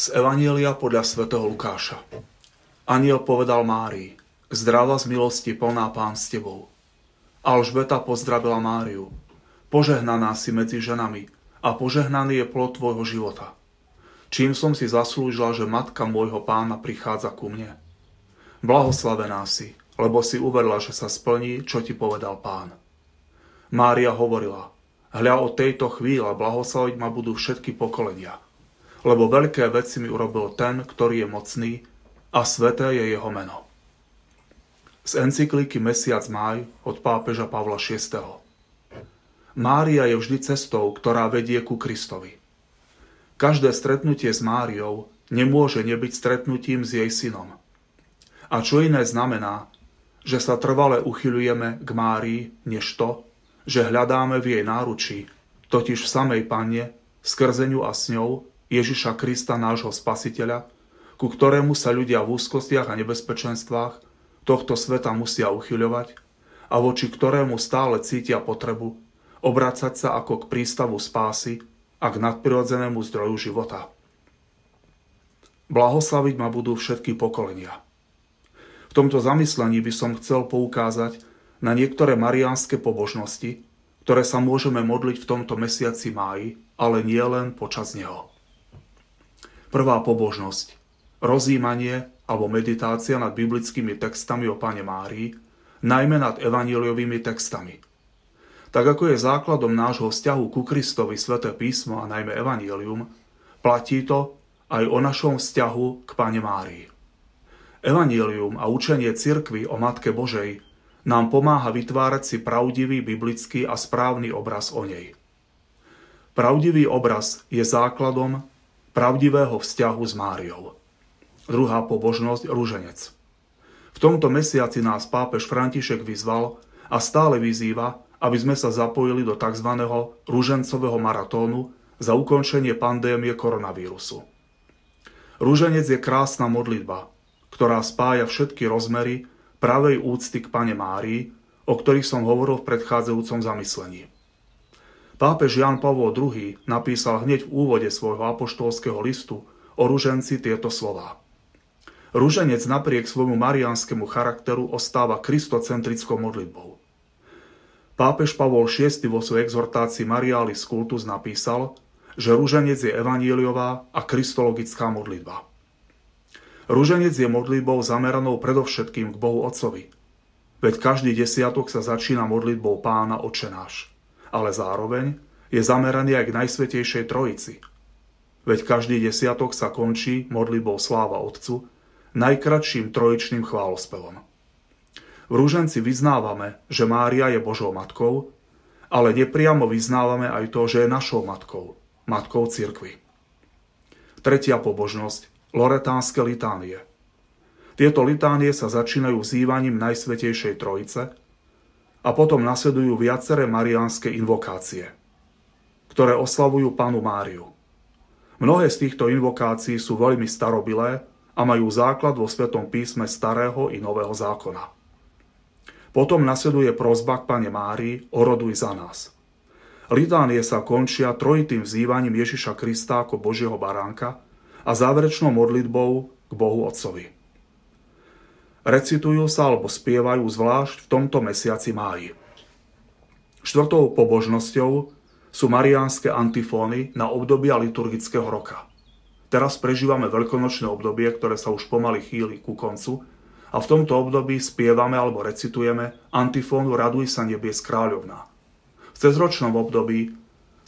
Z Evanielia podľa svätého Lukáša. Aniel povedal Márii, zdrava z milosti plná pán s tebou. Alžbeta pozdravila Máriu, požehnaná si medzi ženami a požehnaný je plod tvojho života. Čím som si zaslúžila, že matka môjho pána prichádza ku mne. Blahoslavená si, lebo si uverila, že sa splní, čo ti povedal pán. Mária hovorila, hľa od tejto chvíle blahoslaviť ma budú všetky pokolenia – lebo veľké veci mi urobil ten, ktorý je mocný a sveté je jeho meno. Z encykliky Mesiac máj od pápeža Pavla VI. Mária je vždy cestou, ktorá vedie ku Kristovi. Každé stretnutie s Máriou nemôže nebyť stretnutím s jej synom. A čo iné znamená, že sa trvale uchyľujeme k Márii, než to, že hľadáme v jej náručí, totiž v samej Panne, skrze a s ňou, Ježiša Krista, nášho spasiteľa, ku ktorému sa ľudia v úzkostiach a nebezpečenstvách tohto sveta musia uchyľovať a voči ktorému stále cítia potrebu obracať sa ako k prístavu spásy a k nadprirodzenému zdroju života. Blahoslaviť ma budú všetky pokolenia. V tomto zamyslení by som chcel poukázať na niektoré mariánske pobožnosti, ktoré sa môžeme modliť v tomto mesiaci máji, ale nie len počas neho. Prvá pobožnosť. Rozímanie alebo meditácia nad biblickými textami o Pane Márii, najmä nad evaníliovými textami. Tak ako je základom nášho vzťahu ku Kristovi sväté písmo a najmä evanílium, platí to aj o našom vzťahu k Pane Márii. Evanílium a učenie cirkvy o Matke Božej nám pomáha vytvárať si pravdivý biblický a správny obraz o nej. Pravdivý obraz je základom pravdivého vzťahu s Máriou. Druhá pobožnosť rúženec. V tomto mesiaci nás pápež František vyzval a stále vyzýva, aby sme sa zapojili do tzv. rúžencového maratónu za ukončenie pandémie koronavírusu. Rúženec je krásna modlitba, ktorá spája všetky rozmery pravej úcty k Pane Márii, o ktorých som hovoril v predchádzajúcom zamyslení. Pápež Jan Pavol II napísal hneď v úvode svojho apoštolského listu o ruženci tieto slová. Ruženec napriek svojmu marianskému charakteru ostáva kristocentrickou modlitbou. Pápež Pavol VI vo svojej exhortácii Marialis Cultus napísal, že ruženec je evaníliová a kristologická modlitba. Rúženec je modlitbou zameranou predovšetkým k Bohu Otcovi. Veď každý desiatok sa začína modlitbou pána Očenáš ale zároveň je zameraný aj k Najsvetejšej Trojici. Veď každý desiatok sa končí modlitbou sláva Otcu, najkratším trojičným chválospevom. V rúženci vyznávame, že Mária je Božou matkou, ale nepriamo vyznávame aj to, že je našou matkou, matkou cirkvy. Tretia pobožnosť – loretánske litánie. Tieto litánie sa začínajú vzývaním Najsvetejšej Trojice – a potom nasledujú viaceré mariánske invokácie, ktoré oslavujú panu Máriu. Mnohé z týchto invokácií sú veľmi starobilé a majú základ vo Svetom písme Starého i Nového zákona. Potom nasleduje prozba k Pane Márii oroduj za nás. Litánie sa končia trojitým vzývaním Ježiša Krista ako Božieho baránka a záverečnou modlitbou k Bohu Otcovi. Recitujú sa alebo spievajú zvlášť v tomto mesiaci máji. Štvrtou pobožnosťou sú mariánske antifóny na obdobia liturgického roka. Teraz prežívame veľkonočné obdobie, ktoré sa už pomaly chýli ku koncu a v tomto období spievame alebo recitujeme antifónu Raduj sa nebies kráľovná. V cezročnom období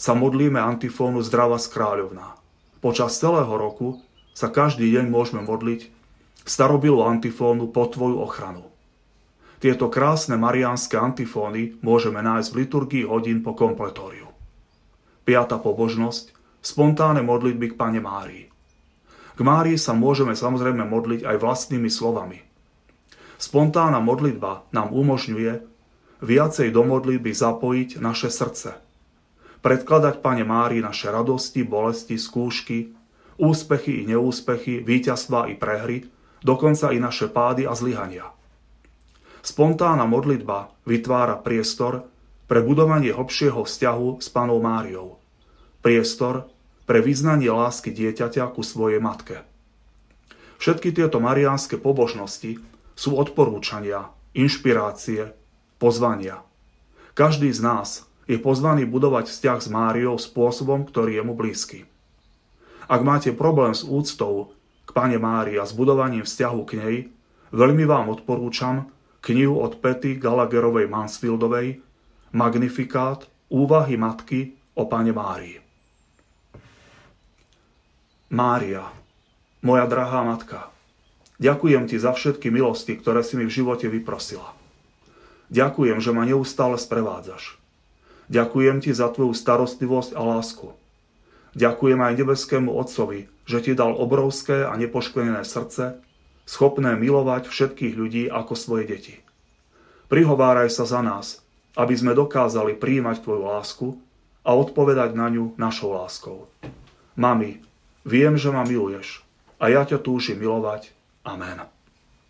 sa modlíme antifónu Zdrava z kráľovná. Počas celého roku sa každý deň môžeme modliť starobilú antifónu po tvoju ochranu. Tieto krásne mariánske antifóny môžeme nájsť v liturgii hodín po kompletóriu. Piata pobožnosť – spontánne modlitby k Pane Márii. K Márii sa môžeme samozrejme modliť aj vlastnými slovami. Spontánna modlitba nám umožňuje viacej do modlitby zapojiť naše srdce. Predkladať Pane Márii naše radosti, bolesti, skúšky, úspechy i neúspechy, víťazstva i prehry – dokonca i naše pády a zlyhania. Spontánna modlitba vytvára priestor pre budovanie hlbšieho vzťahu s Panou Máriou. Priestor, pre vyznanie lásky dieťaťa ku svojej matke. Všetky tieto mariánske pobožnosti sú odporúčania, inšpirácie, pozvania. Každý z nás je pozvaný budovať vzťah s Máriou spôsobom, ktorý je mu blízky. Ak máte problém s úctou Pane Márii a s budovaním vzťahu k nej, veľmi vám odporúčam knihu od Pety Gallagherovej Mansfieldovej Magnifikát Úvahy matky o Pane Márii. Mária, moja drahá matka, ďakujem ti za všetky milosti, ktoré si mi v živote vyprosila. Ďakujem, že ma neustále sprevádzaš. Ďakujem ti za tvoju starostlivosť a lásku. Ďakujem aj nebeskému Otcovi, že ti dal obrovské a nepoškvenené srdce, schopné milovať všetkých ľudí ako svoje deti. Prihováraj sa za nás, aby sme dokázali príjmať tvoju lásku a odpovedať na ňu našou láskou. Mami, Viem, že ma miluješ a ja ťa túžim milovať. Amen.